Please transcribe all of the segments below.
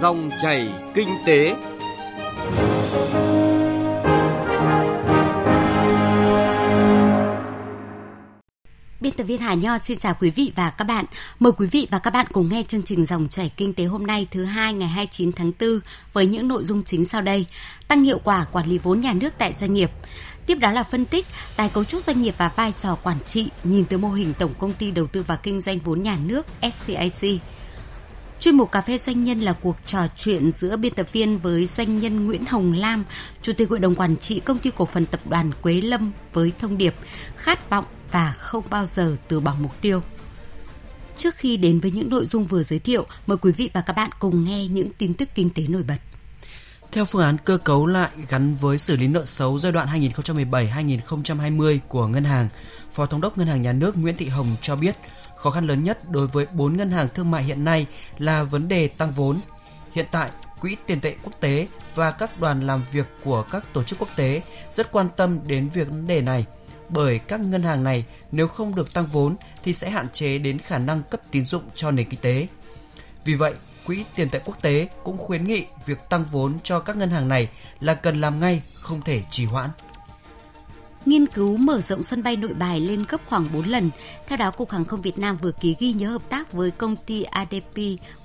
Dòng chảy kinh tế. Biên tập viên Hà Nho xin chào quý vị và các bạn. Mời quý vị và các bạn cùng nghe chương trình Dòng chảy kinh tế hôm nay, thứ hai, ngày 29 tháng 4 với những nội dung chính sau đây. Tăng hiệu quả quản lý vốn nhà nước tại doanh nghiệp. Tiếp đó là phân tích, tái cấu trúc doanh nghiệp và vai trò quản trị, nhìn từ mô hình Tổng công ty đầu tư và kinh doanh vốn nhà nước SCIC. Chuyên mục Cà phê Doanh nhân là cuộc trò chuyện giữa biên tập viên với doanh nhân Nguyễn Hồng Lam, Chủ tịch Hội đồng Quản trị Công ty Cổ phần Tập đoàn Quế Lâm với thông điệp khát vọng và không bao giờ từ bỏ mục tiêu. Trước khi đến với những nội dung vừa giới thiệu, mời quý vị và các bạn cùng nghe những tin tức kinh tế nổi bật. Theo phương án cơ cấu lại gắn với xử lý nợ xấu giai đoạn 2017-2020 của ngân hàng, Phó Thống đốc Ngân hàng Nhà nước Nguyễn Thị Hồng cho biết, khó khăn lớn nhất đối với 4 ngân hàng thương mại hiện nay là vấn đề tăng vốn. Hiện tại, Quỹ tiền tệ quốc tế và các đoàn làm việc của các tổ chức quốc tế rất quan tâm đến việc vấn đề này, bởi các ngân hàng này nếu không được tăng vốn thì sẽ hạn chế đến khả năng cấp tín dụng cho nền kinh tế. Vì vậy, Quỹ tiền tệ quốc tế cũng khuyến nghị việc tăng vốn cho các ngân hàng này là cần làm ngay, không thể trì hoãn nghiên cứu mở rộng sân bay nội bài lên gấp khoảng 4 lần. Theo đó, Cục Hàng không Việt Nam vừa ký ghi nhớ hợp tác với công ty ADP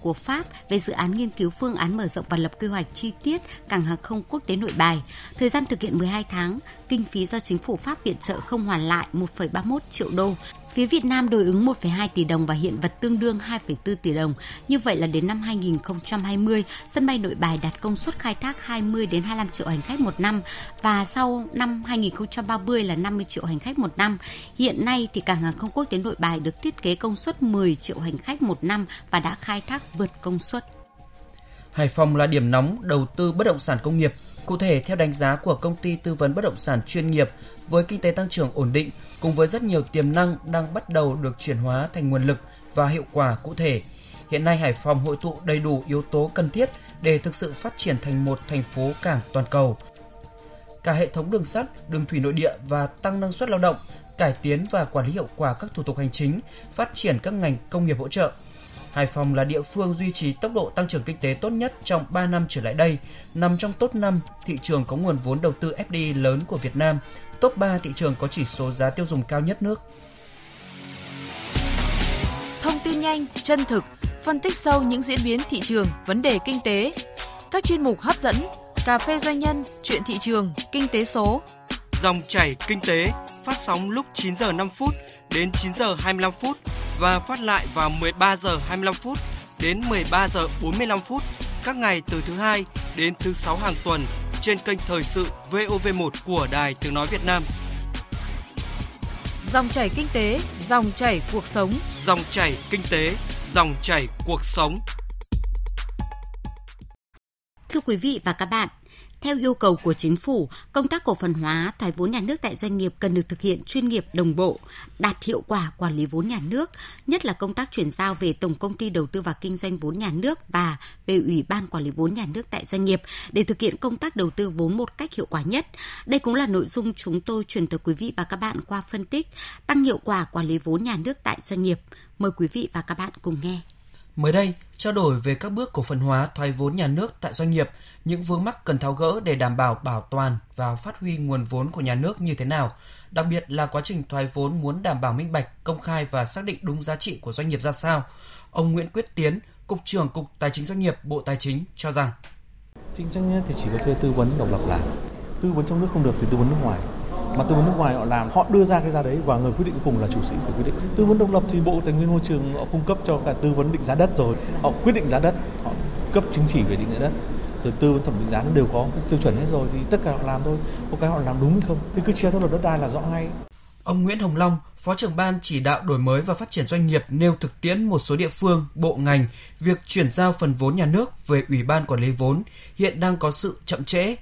của Pháp về dự án nghiên cứu phương án mở rộng và lập quy hoạch chi tiết cảng hàng không quốc tế nội bài. Thời gian thực hiện 12 tháng, kinh phí do chính phủ Pháp viện trợ không hoàn lại 1,31 triệu đô, Phía Việt Nam đối ứng 1,2 tỷ đồng và hiện vật tương đương 2,4 tỷ đồng. Như vậy là đến năm 2020, sân bay Nội Bài đạt công suất khai thác 20 đến 25 triệu hành khách một năm và sau năm 2030 là 50 triệu hành khách một năm. Hiện nay thì cảng hàng không quốc tế Nội Bài được thiết kế công suất 10 triệu hành khách một năm và đã khai thác vượt công suất. Hải Phòng là điểm nóng đầu tư bất động sản công nghiệp. Cụ thể, theo đánh giá của công ty tư vấn bất động sản chuyên nghiệp, với kinh tế tăng trưởng ổn định cùng với rất nhiều tiềm năng đang bắt đầu được chuyển hóa thành nguồn lực và hiệu quả cụ thể. Hiện nay Hải Phòng hội tụ đầy đủ yếu tố cần thiết để thực sự phát triển thành một thành phố cảng toàn cầu. Cả hệ thống đường sắt, đường thủy nội địa và tăng năng suất lao động, cải tiến và quản lý hiệu quả các thủ tục hành chính, phát triển các ngành công nghiệp hỗ trợ, Hải Phòng là địa phương duy trì tốc độ tăng trưởng kinh tế tốt nhất trong 3 năm trở lại đây, nằm trong top 5 thị trường có nguồn vốn đầu tư FDI lớn của Việt Nam, top 3 thị trường có chỉ số giá tiêu dùng cao nhất nước. Thông tin nhanh, chân thực, phân tích sâu những diễn biến thị trường, vấn đề kinh tế. Các chuyên mục hấp dẫn, cà phê doanh nhân, chuyện thị trường, kinh tế số. Dòng chảy kinh tế phát sóng lúc 9 giờ 5 phút đến 9 giờ 25 phút và phát lại vào 13 giờ 25 phút đến 13 giờ 45 phút các ngày từ thứ hai đến thứ sáu hàng tuần trên kênh thời sự VOV1 của Đài Tiếng nói Việt Nam. Dòng chảy kinh tế, dòng chảy cuộc sống. Dòng chảy kinh tế, dòng chảy cuộc sống. Thưa quý vị và các bạn, theo yêu cầu của chính phủ, công tác cổ phần hóa thoái vốn nhà nước tại doanh nghiệp cần được thực hiện chuyên nghiệp đồng bộ, đạt hiệu quả quản lý vốn nhà nước, nhất là công tác chuyển giao về Tổng công ty đầu tư và kinh doanh vốn nhà nước và về Ủy ban quản lý vốn nhà nước tại doanh nghiệp để thực hiện công tác đầu tư vốn một cách hiệu quả nhất. Đây cũng là nội dung chúng tôi truyền tới quý vị và các bạn qua phân tích tăng hiệu quả quản lý vốn nhà nước tại doanh nghiệp. Mời quý vị và các bạn cùng nghe. Mới đây, trao đổi về các bước cổ phần hóa thoái vốn nhà nước tại doanh nghiệp, những vướng mắc cần tháo gỡ để đảm bảo bảo toàn và phát huy nguồn vốn của nhà nước như thế nào, đặc biệt là quá trình thoái vốn muốn đảm bảo minh bạch, công khai và xác định đúng giá trị của doanh nghiệp ra sao. Ông Nguyễn Quyết Tiến, Cục trưởng Cục Tài chính Doanh nghiệp Bộ Tài chính cho rằng Chính doanh thì chỉ có thuê tư vấn độc lập làm. Tư vấn trong nước không được thì tư vấn nước ngoài mà tư vấn nước ngoài họ làm họ đưa ra cái giá đấy và người quyết định cuối cùng là chủ sĩ của quyết định. Tư vấn độc lập thì bộ tài nguyên môi trường họ cung cấp cho cả tư vấn định giá đất rồi. Họ quyết định giá đất họ cấp chứng chỉ về định giá đất rồi tư vấn thẩm định giá nó đều có tiêu chuẩn hết rồi thì tất cả họ làm thôi. Có cái họ làm đúng hay không thì cứ chia theo luật đất đai là rõ ngay. Ông Nguyễn Hồng Long, Phó trưởng ban chỉ đạo đổi mới và phát triển doanh nghiệp nêu thực tiễn một số địa phương, bộ ngành, việc chuyển giao phần vốn nhà nước về Ủy ban quản lý vốn hiện đang có sự chậm trễ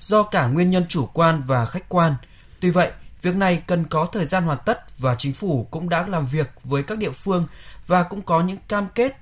do cả nguyên nhân chủ quan và khách quan – Tuy vậy, việc này cần có thời gian hoàn tất và chính phủ cũng đã làm việc với các địa phương và cũng có những cam kết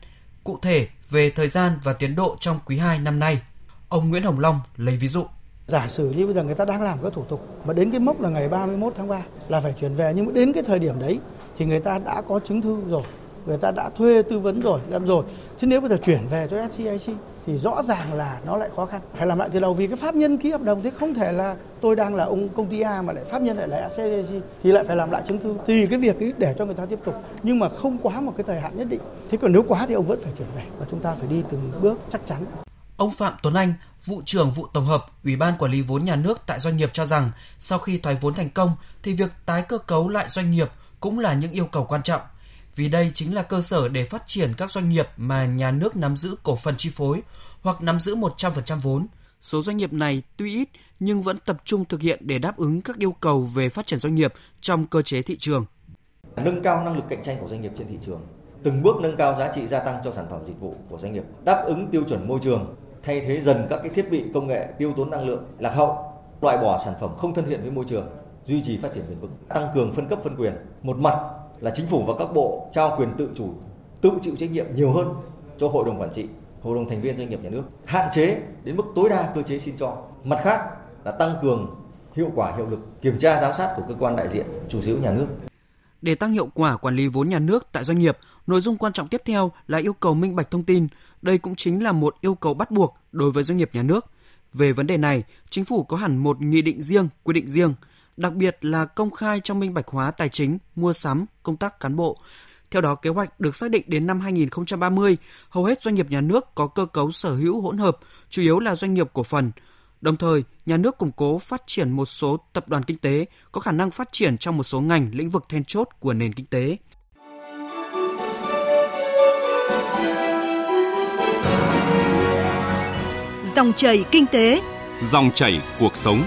cụ thể về thời gian và tiến độ trong quý 2 năm nay. Ông Nguyễn Hồng Long lấy ví dụ. Giả sử như bây giờ người ta đang làm các thủ tục mà đến cái mốc là ngày 31 tháng 3 là phải chuyển về nhưng mà đến cái thời điểm đấy thì người ta đã có chứng thư rồi người ta đã thuê tư vấn rồi làm rồi. Thế nếu bây giờ chuyển về cho SCIC thì rõ ràng là nó lại khó khăn. Phải làm lại từ đầu vì cái pháp nhân ký hợp đồng thế không thể là tôi đang là ông công ty A mà lại pháp nhân lại là SCIC thì lại phải làm lại chứng thư. Thì cái việc ấy để cho người ta tiếp tục. Nhưng mà không quá một cái thời hạn nhất định. Thế còn nếu quá thì ông vẫn phải chuyển về và chúng ta phải đi từng bước chắc chắn. Ông Phạm Tuấn Anh, vụ trưởng vụ tổng hợp Ủy ban quản lý vốn nhà nước tại doanh nghiệp cho rằng, sau khi thoái vốn thành công thì việc tái cơ cấu lại doanh nghiệp cũng là những yêu cầu quan trọng vì đây chính là cơ sở để phát triển các doanh nghiệp mà nhà nước nắm giữ cổ phần chi phối hoặc nắm giữ 100% vốn. Số doanh nghiệp này tuy ít nhưng vẫn tập trung thực hiện để đáp ứng các yêu cầu về phát triển doanh nghiệp trong cơ chế thị trường. Nâng cao năng lực cạnh tranh của doanh nghiệp trên thị trường, từng bước nâng cao giá trị gia tăng cho sản phẩm dịch vụ của doanh nghiệp, đáp ứng tiêu chuẩn môi trường, thay thế dần các cái thiết bị công nghệ tiêu tốn năng lượng lạc hậu, loại bỏ sản phẩm không thân thiện với môi trường, duy trì phát triển bền vững, tăng cường phân cấp phân quyền. Một mặt là chính phủ và các bộ trao quyền tự chủ, tự chịu trách nhiệm nhiều hơn cho hội đồng quản trị, hội đồng thành viên doanh nghiệp nhà nước, hạn chế đến mức tối đa cơ chế xin cho. Mặt khác là tăng cường hiệu quả hiệu lực kiểm tra giám sát của cơ quan đại diện chủ sở hữu nhà nước. Để tăng hiệu quả quản lý vốn nhà nước tại doanh nghiệp, nội dung quan trọng tiếp theo là yêu cầu minh bạch thông tin. Đây cũng chính là một yêu cầu bắt buộc đối với doanh nghiệp nhà nước. Về vấn đề này, chính phủ có hẳn một nghị định riêng, quy định riêng đặc biệt là công khai trong minh bạch hóa tài chính, mua sắm, công tác cán bộ. Theo đó, kế hoạch được xác định đến năm 2030, hầu hết doanh nghiệp nhà nước có cơ cấu sở hữu hỗn hợp, chủ yếu là doanh nghiệp cổ phần. Đồng thời, nhà nước củng cố phát triển một số tập đoàn kinh tế có khả năng phát triển trong một số ngành lĩnh vực then chốt của nền kinh tế. Dòng chảy kinh tế, dòng chảy cuộc sống.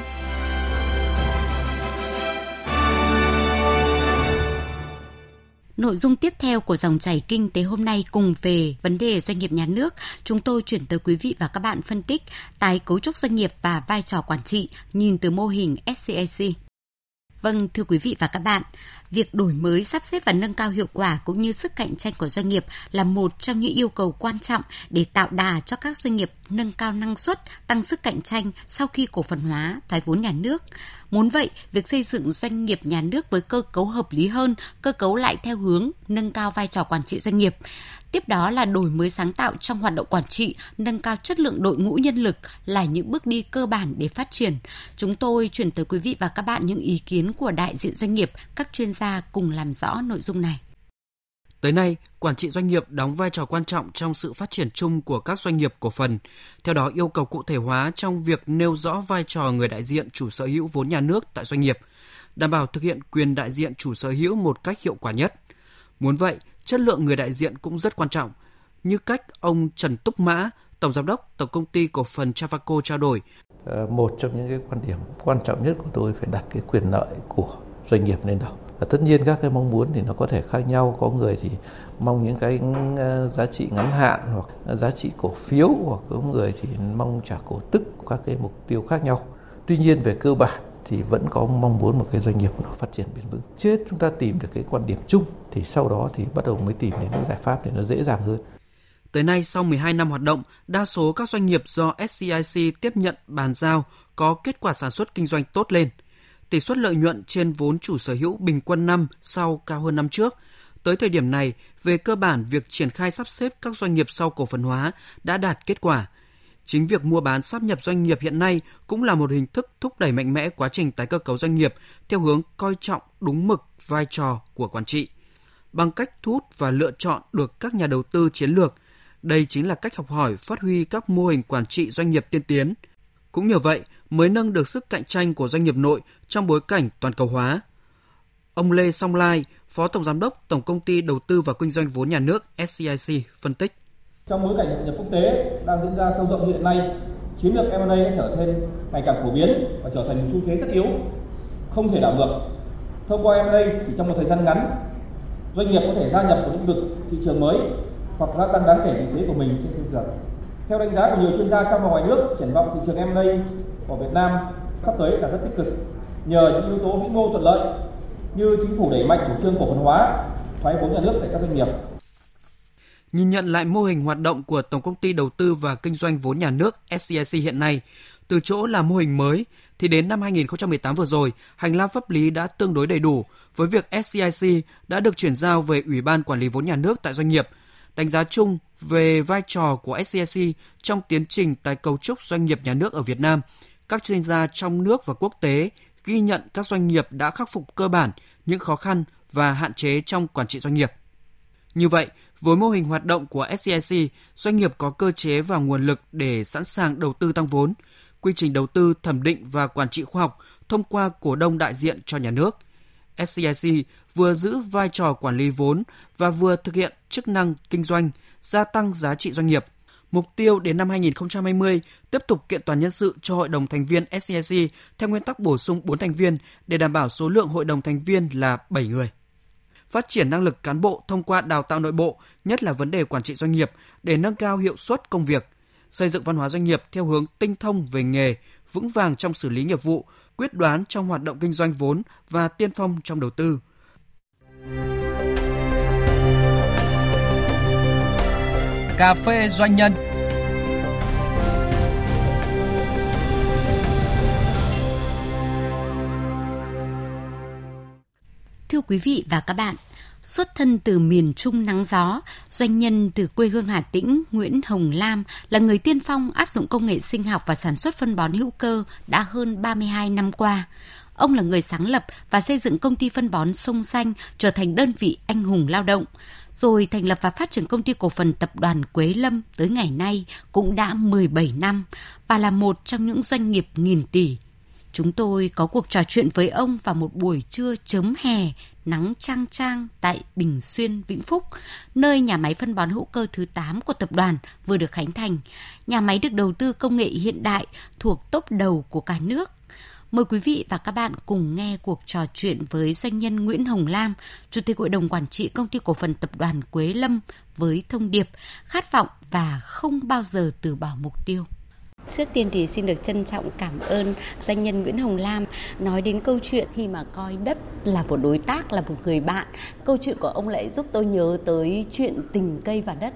Nội dung tiếp theo của dòng chảy kinh tế hôm nay cùng về vấn đề doanh nghiệp nhà nước, chúng tôi chuyển tới quý vị và các bạn phân tích tái cấu trúc doanh nghiệp và vai trò quản trị nhìn từ mô hình SCIC. Vâng, thưa quý vị và các bạn, việc đổi mới, sắp xếp và nâng cao hiệu quả cũng như sức cạnh tranh của doanh nghiệp là một trong những yêu cầu quan trọng để tạo đà cho các doanh nghiệp nâng cao năng suất, tăng sức cạnh tranh sau khi cổ phần hóa, thoái vốn nhà nước. Muốn vậy, việc xây dựng doanh nghiệp nhà nước với cơ cấu hợp lý hơn, cơ cấu lại theo hướng nâng cao vai trò quản trị doanh nghiệp. Tiếp đó là đổi mới sáng tạo trong hoạt động quản trị, nâng cao chất lượng đội ngũ nhân lực là những bước đi cơ bản để phát triển. Chúng tôi chuyển tới quý vị và các bạn những ý kiến của đại diện doanh nghiệp, các chuyên gia cùng làm rõ nội dung này. Tới nay, quản trị doanh nghiệp đóng vai trò quan trọng trong sự phát triển chung của các doanh nghiệp cổ phần. Theo đó, yêu cầu cụ thể hóa trong việc nêu rõ vai trò người đại diện chủ sở hữu vốn nhà nước tại doanh nghiệp, đảm bảo thực hiện quyền đại diện chủ sở hữu một cách hiệu quả nhất. Muốn vậy, chất lượng người đại diện cũng rất quan trọng, như cách ông Trần Túc Mã, Tổng Giám đốc Tổng Công ty Cổ phần Chavaco trao đổi. Ờ, một trong những cái quan điểm quan trọng nhất của tôi phải đặt cái quyền lợi của doanh nghiệp lên đầu. Và tất nhiên các cái mong muốn thì nó có thể khác nhau, có người thì mong những cái ờ, giá trị ngắn hạn hoặc ờ, giá trị cổ phiếu hoặc có người thì mong trả cổ tức các cái mục tiêu khác nhau. Tuy nhiên về cơ bản thì vẫn có mong muốn một cái doanh nghiệp nó phát triển bền vững. Chết chúng ta tìm được cái quan điểm chung thì sau đó thì bắt đầu mới tìm đến những giải pháp để nó dễ dàng hơn. Tới nay, sau 12 năm hoạt động, đa số các doanh nghiệp do SCIC tiếp nhận bàn giao có kết quả sản xuất kinh doanh tốt lên. Tỷ suất lợi nhuận trên vốn chủ sở hữu bình quân năm sau cao hơn năm trước. Tới thời điểm này, về cơ bản việc triển khai sắp xếp các doanh nghiệp sau cổ phần hóa đã đạt kết quả – Chính việc mua bán sáp nhập doanh nghiệp hiện nay cũng là một hình thức thúc đẩy mạnh mẽ quá trình tái cơ cấu doanh nghiệp theo hướng coi trọng đúng mực vai trò của quản trị. Bằng cách thu hút và lựa chọn được các nhà đầu tư chiến lược, đây chính là cách học hỏi phát huy các mô hình quản trị doanh nghiệp tiên tiến. Cũng nhờ vậy mới nâng được sức cạnh tranh của doanh nghiệp nội trong bối cảnh toàn cầu hóa. Ông Lê Song Lai, Phó Tổng Giám đốc Tổng Công ty Đầu tư và Kinh doanh vốn nhà nước SCIC phân tích. Trong bối cảnh hội nhập quốc tế đang diễn ra sâu rộng như hiện nay, chiến lược M&A trở nên ngày càng phổ biến và trở thành một xu thế tất yếu, không thể đảo ngược. Thông qua M&A chỉ trong một thời gian ngắn, doanh nghiệp có thể gia nhập vào lĩnh vực thị trường mới hoặc gia tăng đáng kể vị thế của mình trên thị trường. Theo đánh giá của nhiều chuyên gia trong và ngoài nước, triển vọng thị trường M&A của Việt Nam sắp tới là rất tích cực nhờ những yếu tố vĩ mô thuận lợi như chính phủ đẩy mạnh chủ trương cổ phần hóa, thoái vốn nhà nước tại các doanh nghiệp Nhìn nhận lại mô hình hoạt động của Tổng công ty Đầu tư và Kinh doanh vốn nhà nước SCIC hiện nay, từ chỗ là mô hình mới thì đến năm 2018 vừa rồi, hành lang pháp lý đã tương đối đầy đủ với việc SCIC đã được chuyển giao về Ủy ban Quản lý vốn nhà nước tại doanh nghiệp. Đánh giá chung về vai trò của SCIC trong tiến trình tái cấu trúc doanh nghiệp nhà nước ở Việt Nam, các chuyên gia trong nước và quốc tế ghi nhận các doanh nghiệp đã khắc phục cơ bản những khó khăn và hạn chế trong quản trị doanh nghiệp. Như vậy, với mô hình hoạt động của SCIC, doanh nghiệp có cơ chế và nguồn lực để sẵn sàng đầu tư tăng vốn, quy trình đầu tư thẩm định và quản trị khoa học thông qua cổ đông đại diện cho nhà nước. SCIC vừa giữ vai trò quản lý vốn và vừa thực hiện chức năng kinh doanh, gia tăng giá trị doanh nghiệp. Mục tiêu đến năm 2020 tiếp tục kiện toàn nhân sự cho hội đồng thành viên SCIC theo nguyên tắc bổ sung 4 thành viên để đảm bảo số lượng hội đồng thành viên là 7 người phát triển năng lực cán bộ thông qua đào tạo nội bộ, nhất là vấn đề quản trị doanh nghiệp để nâng cao hiệu suất công việc, xây dựng văn hóa doanh nghiệp theo hướng tinh thông về nghề, vững vàng trong xử lý nghiệp vụ, quyết đoán trong hoạt động kinh doanh vốn và tiên phong trong đầu tư. Cà phê doanh nhân Thưa quý vị và các bạn, xuất thân từ miền Trung nắng gió, doanh nhân từ quê hương Hà Tĩnh Nguyễn Hồng Lam là người tiên phong áp dụng công nghệ sinh học và sản xuất phân bón hữu cơ đã hơn 32 năm qua. Ông là người sáng lập và xây dựng công ty phân bón Sông Xanh trở thành đơn vị anh hùng lao động, rồi thành lập và phát triển công ty cổ phần tập đoàn Quế Lâm tới ngày nay cũng đã 17 năm và là một trong những doanh nghiệp nghìn tỷ Chúng tôi có cuộc trò chuyện với ông vào một buổi trưa chớm hè, nắng trang trang tại Bình Xuyên, Vĩnh Phúc, nơi nhà máy phân bón hữu cơ thứ 8 của tập đoàn vừa được khánh thành. Nhà máy được đầu tư công nghệ hiện đại thuộc top đầu của cả nước. Mời quý vị và các bạn cùng nghe cuộc trò chuyện với doanh nhân Nguyễn Hồng Lam, Chủ tịch Hội đồng Quản trị Công ty Cổ phần Tập đoàn Quế Lâm với thông điệp khát vọng và không bao giờ từ bỏ mục tiêu. Trước tiên thì xin được trân trọng cảm ơn doanh nhân Nguyễn Hồng Lam nói đến câu chuyện khi mà coi đất là một đối tác, là một người bạn. Câu chuyện của ông lại giúp tôi nhớ tới chuyện tình cây và đất.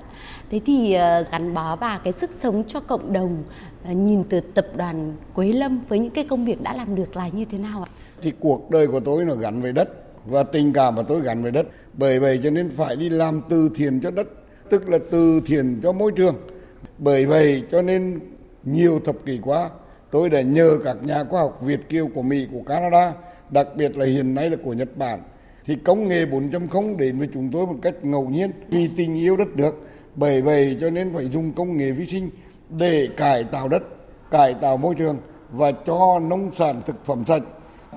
Thế thì ờ, gắn bó và cái sức sống cho cộng đồng ờ, nhìn từ tập đoàn Quế Lâm với những cái công việc đã làm được là như thế nào ạ? Thì cuộc đời của tôi nó gắn với đất và tình cảm mà tôi gắn với đất. Bởi vậy cho nên phải đi làm từ thiện cho đất, tức là từ thiện cho môi trường. Bởi vậy cho nên nhiều thập kỷ qua, tôi đã nhờ các nhà khoa học Việt Kiều của Mỹ, của Canada, đặc biệt là hiện nay là của Nhật Bản, thì công nghệ 4.0 đến với chúng tôi một cách ngẫu nhiên vì tình yêu đất nước. Bởi vậy cho nên phải dùng công nghệ vi sinh để cải tạo đất, cải tạo môi trường và cho nông sản thực phẩm sạch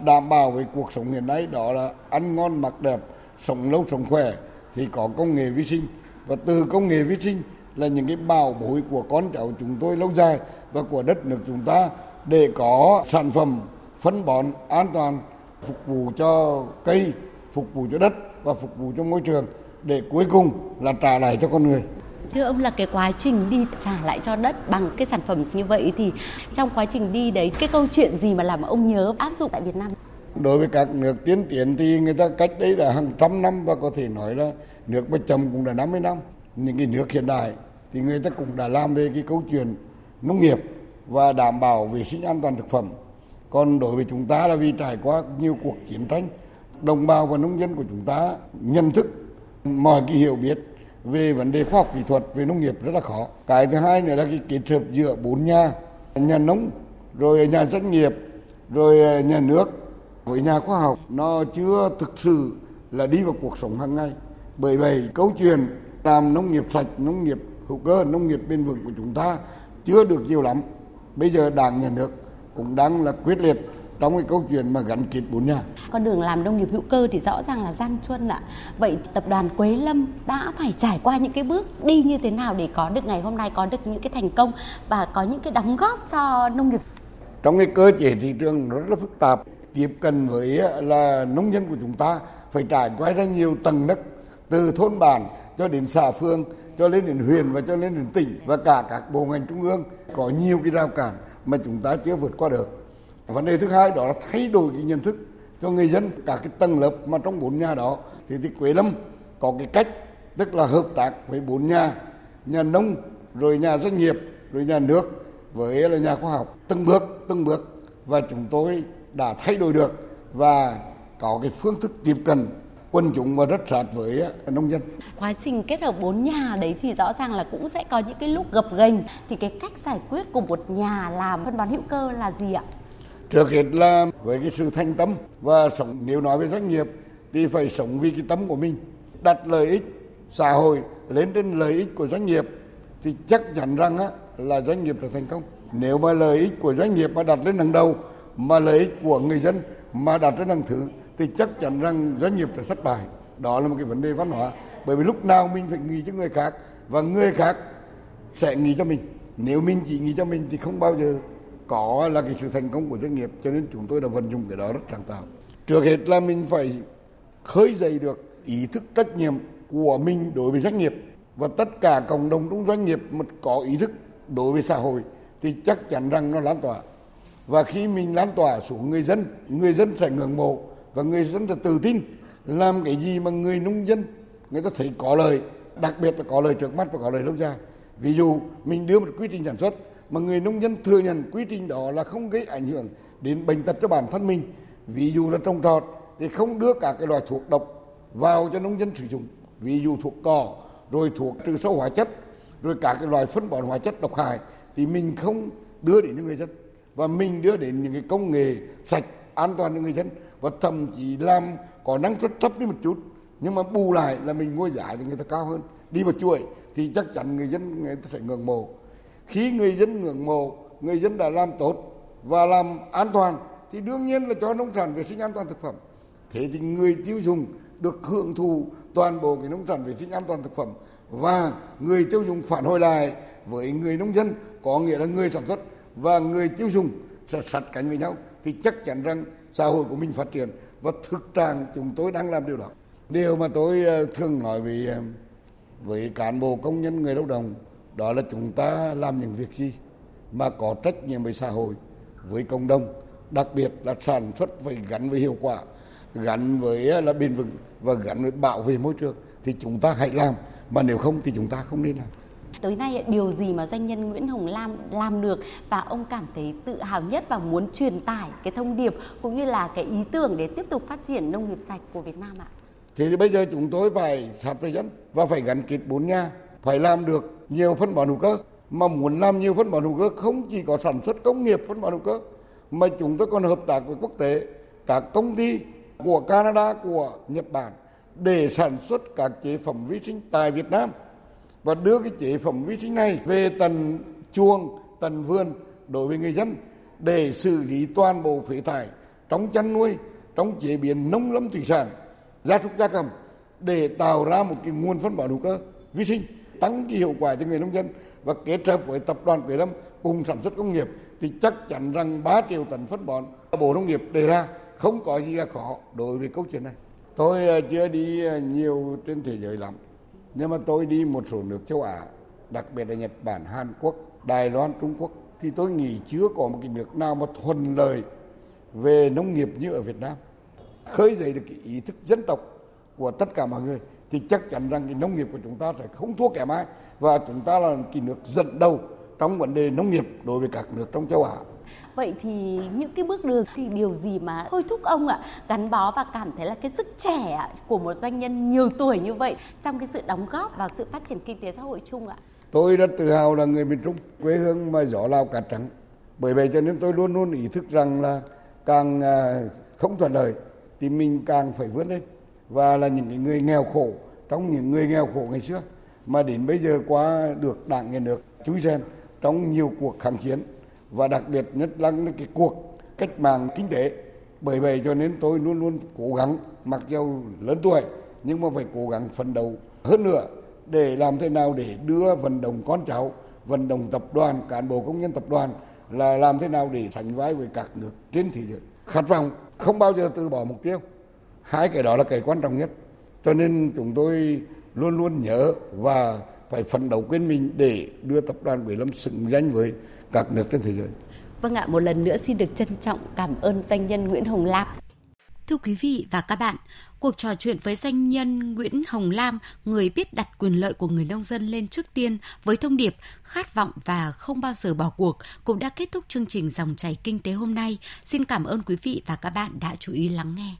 đảm bảo về cuộc sống hiện nay đó là ăn ngon mặc đẹp, sống lâu sống khỏe thì có công nghệ vi sinh và từ công nghệ vi sinh là những cái bảo bối của con cháu chúng tôi lâu dài và của đất nước chúng ta để có sản phẩm phân bón an toàn phục vụ cho cây, phục vụ cho đất và phục vụ cho môi trường để cuối cùng là trả lại cho con người. Thưa ông là cái quá trình đi trả lại cho đất bằng cái sản phẩm như vậy thì trong quá trình đi đấy cái câu chuyện gì mà làm ông nhớ áp dụng tại Việt Nam? Đối với các nước tiến tiến thì người ta cách đấy là hàng trăm năm và có thể nói là nước Bắc Trầm cũng đã 50 năm. Những cái nước hiện đại thì người ta cũng đã làm về cái câu chuyện nông nghiệp và đảm bảo vệ sinh an toàn thực phẩm. Còn đối với chúng ta là vì trải qua nhiều cuộc chiến tranh, đồng bào và nông dân của chúng ta nhận thức mọi cái hiểu biết về vấn đề khoa học kỹ thuật về nông nghiệp rất là khó. Cái thứ hai nữa là cái kết hợp giữa bốn nhà, nhà nông, rồi nhà doanh nghiệp, rồi ờ, nhà nước với nhà khoa học nó chưa thực sự là đi vào cuộc sống hàng ngày. Bởi vậy câu chuyện làm nông nghiệp sạch, nông nghiệp hữu cơ nông nghiệp bền vững của chúng ta chưa được nhiều lắm. Bây giờ Đảng nhà nước cũng đang là quyết liệt trong cái câu chuyện mà gắn kết bốn nhà. Con đường làm nông nghiệp hữu cơ thì rõ ràng là gian truân ạ. Vậy tập đoàn Quế Lâm đã phải trải qua những cái bước đi như thế nào để có được ngày hôm nay có được những cái thành công và có những cái đóng góp cho nông nghiệp? Trong cái cơ chế thị trường rất là phức tạp, tiếp cận với là nông dân của chúng ta phải trải qua rất nhiều tầng nấc từ thôn bản cho đến xã phương cho lên đến huyện và cho lên đến tỉnh và cả các bộ ngành trung ương có nhiều cái rào cản mà chúng ta chưa vượt qua được. Vấn đề thứ hai đó là thay đổi cái nhận thức cho người dân cả cái tầng lớp mà trong bốn nhà đó thì, thì Quế Lâm có cái cách tức là hợp tác với bốn nhà nhà nông rồi nhà doanh nghiệp rồi nhà nước với là nhà khoa học từng bước từng bước và chúng tôi đã thay đổi được và có cái phương thức tiếp cận quân chúng và rất sát với nông dân. Quá trình kết hợp bốn nhà đấy thì rõ ràng là cũng sẽ có những cái lúc gập ghềnh thì cái cách giải quyết của một nhà làm phân bón hữu cơ là gì ạ? Trước hết là với cái sự thanh tâm và sống nếu nói về doanh nghiệp thì phải sống vì cái tâm của mình, đặt lợi ích xã hội lên trên lợi ích của doanh nghiệp thì chắc chắn rằng á, là doanh nghiệp sẽ thành công. Nếu mà lợi ích của doanh nghiệp mà đặt lên hàng đầu mà lợi ích của người dân mà đặt lên hàng thứ thì chắc chắn rằng doanh nghiệp sẽ thất bại. Đó là một cái vấn đề văn hóa. Bởi vì lúc nào mình phải nghĩ cho người khác, và người khác sẽ nghĩ cho mình. Nếu mình chỉ nghĩ cho mình thì không bao giờ có là cái sự thành công của doanh nghiệp cho nên chúng tôi đã vận dụng cái đó rất sáng tạo. Trước hết là mình phải khơi dậy được ý thức trách nhiệm của mình đối với doanh nghiệp và tất cả cộng đồng trong doanh nghiệp mà có ý thức đối với xã hội thì chắc chắn rằng nó lan tỏa và khi mình lan tỏa xuống người dân người dân sẽ ngưỡng mộ và người dân sẽ tự tin làm cái gì mà người nông dân, người ta thấy có lời đặc biệt là có lời trước mắt và có lời lâu dài. Ví dụ, mình đưa một quy trình sản xuất mà người nông dân thừa nhận quy trình đó là không gây ảnh hưởng đến bệnh tật cho bản thân mình. Ví dụ là trồng trọt thì không đưa cả cái loại thuốc độc vào cho nông dân sử dụng. Ví dụ thuốc cỏ, rồi thuốc trừ sâu hóa chất, rồi cả cái loại phân bón hóa chất độc hại thì mình không đưa đến cho người dân. Và mình đưa đến những cái công nghệ sạch, an toàn cho người dân và thậm chí làm có năng suất thấp đi một chút, nhưng mà bù lại là mình mua giá thì người ta cao hơn. Đi vào chuỗi thì chắc chắn người dân, người ta sẽ ngưỡng mộ. Khi người dân ngưỡng mộ, người dân đã làm tốt và làm an toàn thì đương nhiên là cho nông sản vệ sinh an toàn thực phẩm. Thế thì người tiêu dùng được hưởng thụ toàn bộ cái nông sản vệ sinh an toàn thực phẩm và người tiêu dùng phản hồi lại với người nông dân, có nghĩa là người sản xuất và người tiêu dùng sẽ sát cánh với nhau, thì chắc chắn rằng xã hội của mình phát triển. Và thực trạng chúng tôi đang làm điều đó. Điều mà tôi ờ, thường nói với ờ, với cán bộ công nhân người lao động đó là chúng ta làm những việc gì mà có trách nhiệm với xã hội, với cộng đồng, đặc biệt là sản xuất phải gắn với hiệu quả, gắn với ờ, là bền vững và gắn với bảo vệ môi trường thì chúng ta hãy làm. Mà nếu không thì chúng ta không nên làm tới nay điều gì mà doanh nhân Nguyễn Hồng Lam làm được và ông cảm thấy tự hào nhất và muốn truyền tải cái thông điệp cũng như là cái ý tưởng để tiếp tục phát triển nông nghiệp sạch của Việt Nam ạ? Thì bây giờ chúng tôi phải sát với dân và phải gắn kết bốn nhà, phải làm được nhiều phân bón hữu cơ. Mà muốn làm nhiều phân bón hữu cơ không chỉ có sản xuất công nghiệp phân bón hữu cơ mà chúng tôi còn hợp tác với quốc tế, các công ty của Canada, của Nhật Bản để sản xuất các chế phẩm vi sinh tại Việt Nam và đưa cái chế phẩm vi sinh này về tận chuồng, tận vườn đối với người dân để xử lý toàn bộ phế thải trong chăn nuôi, trong chế biến nông lâm thủy sản, gia súc gia cầm để tạo ra một cái nguồn phân bón hữu cơ vi sinh tăng cái hiệu quả cho người nông dân và kết hợp với tập đoàn Quế Lâm cùng sản xuất công nghiệp thì chắc chắn rằng 3 triệu tấn phân bón Bộ Nông nghiệp đề ra không có gì là khó đối với câu chuyện này. Tôi ờ, chưa đi ờ, nhiều trên thế giới lắm nhưng mà tôi đi một số nước châu Á, đặc biệt là Nhật Bản, Hàn Quốc, Đài Loan, Trung Quốc, thì tôi nghĩ chưa có một cái nước nào mà thuần lời về nông nghiệp như ở Việt Nam. Khơi dậy được cái ý thức dân tộc của tất cả mọi người thì chắc chắn rằng cái nông nghiệp của chúng ta sẽ không thua kém ai. Và chúng ta là cái nước dẫn đầu trong vấn đề nông nghiệp đối với các nước trong châu Á. Vậy thì những cái bước đường thì điều gì mà thôi thúc ông ạ gắn bó và cảm thấy là cái sức trẻ của một doanh nhân nhiều tuổi như vậy trong cái sự đóng góp vào sự phát triển kinh tế xã hội chung ạ? Tôi rất tự hào là người miền Trung, quê hương mà gió lao cát trắng. Bởi vậy cho nên tôi luôn luôn ý thức rằng là càng à, không thuận lợi thì mình càng phải vươn lên và là những người nghèo khổ trong những người nghèo khổ ngày xưa mà đến bây giờ qua được đảng nhà nước chú rèn trong nhiều cuộc kháng chiến và đặc biệt nhất là cái cuộc cách mạng kinh tế. Bởi vậy cho nên tôi luôn luôn cố gắng, mặc dù lớn tuổi, nhưng mà phải cố gắng phấn đấu. Hơn nữa, để làm thế nào để đưa vận động con cháu, vận động tập đoàn, cán bộ công nhân tập đoàn là làm thế nào để sánh vai với các nước trên thế giới. Khát vọng không bao giờ từ bỏ mục tiêu. Hai cái đó là cái quan trọng nhất. Cho nên chúng tôi luôn luôn nhớ và phải phấn đấu quên mình để đưa tập đoàn Quế Lâm xứng danh với các nước trên thế giới. Vâng ạ, một lần nữa xin được trân trọng cảm ơn doanh nhân Nguyễn Hồng Lạp Thưa quý vị và các bạn, cuộc trò chuyện với doanh nhân Nguyễn Hồng Lam, người biết đặt quyền lợi của người nông dân lên trước tiên với thông điệp khát vọng và không bao giờ bỏ cuộc cũng đã kết thúc chương trình dòng chảy kinh tế hôm nay. Xin cảm ơn quý vị và các bạn đã chú ý lắng nghe.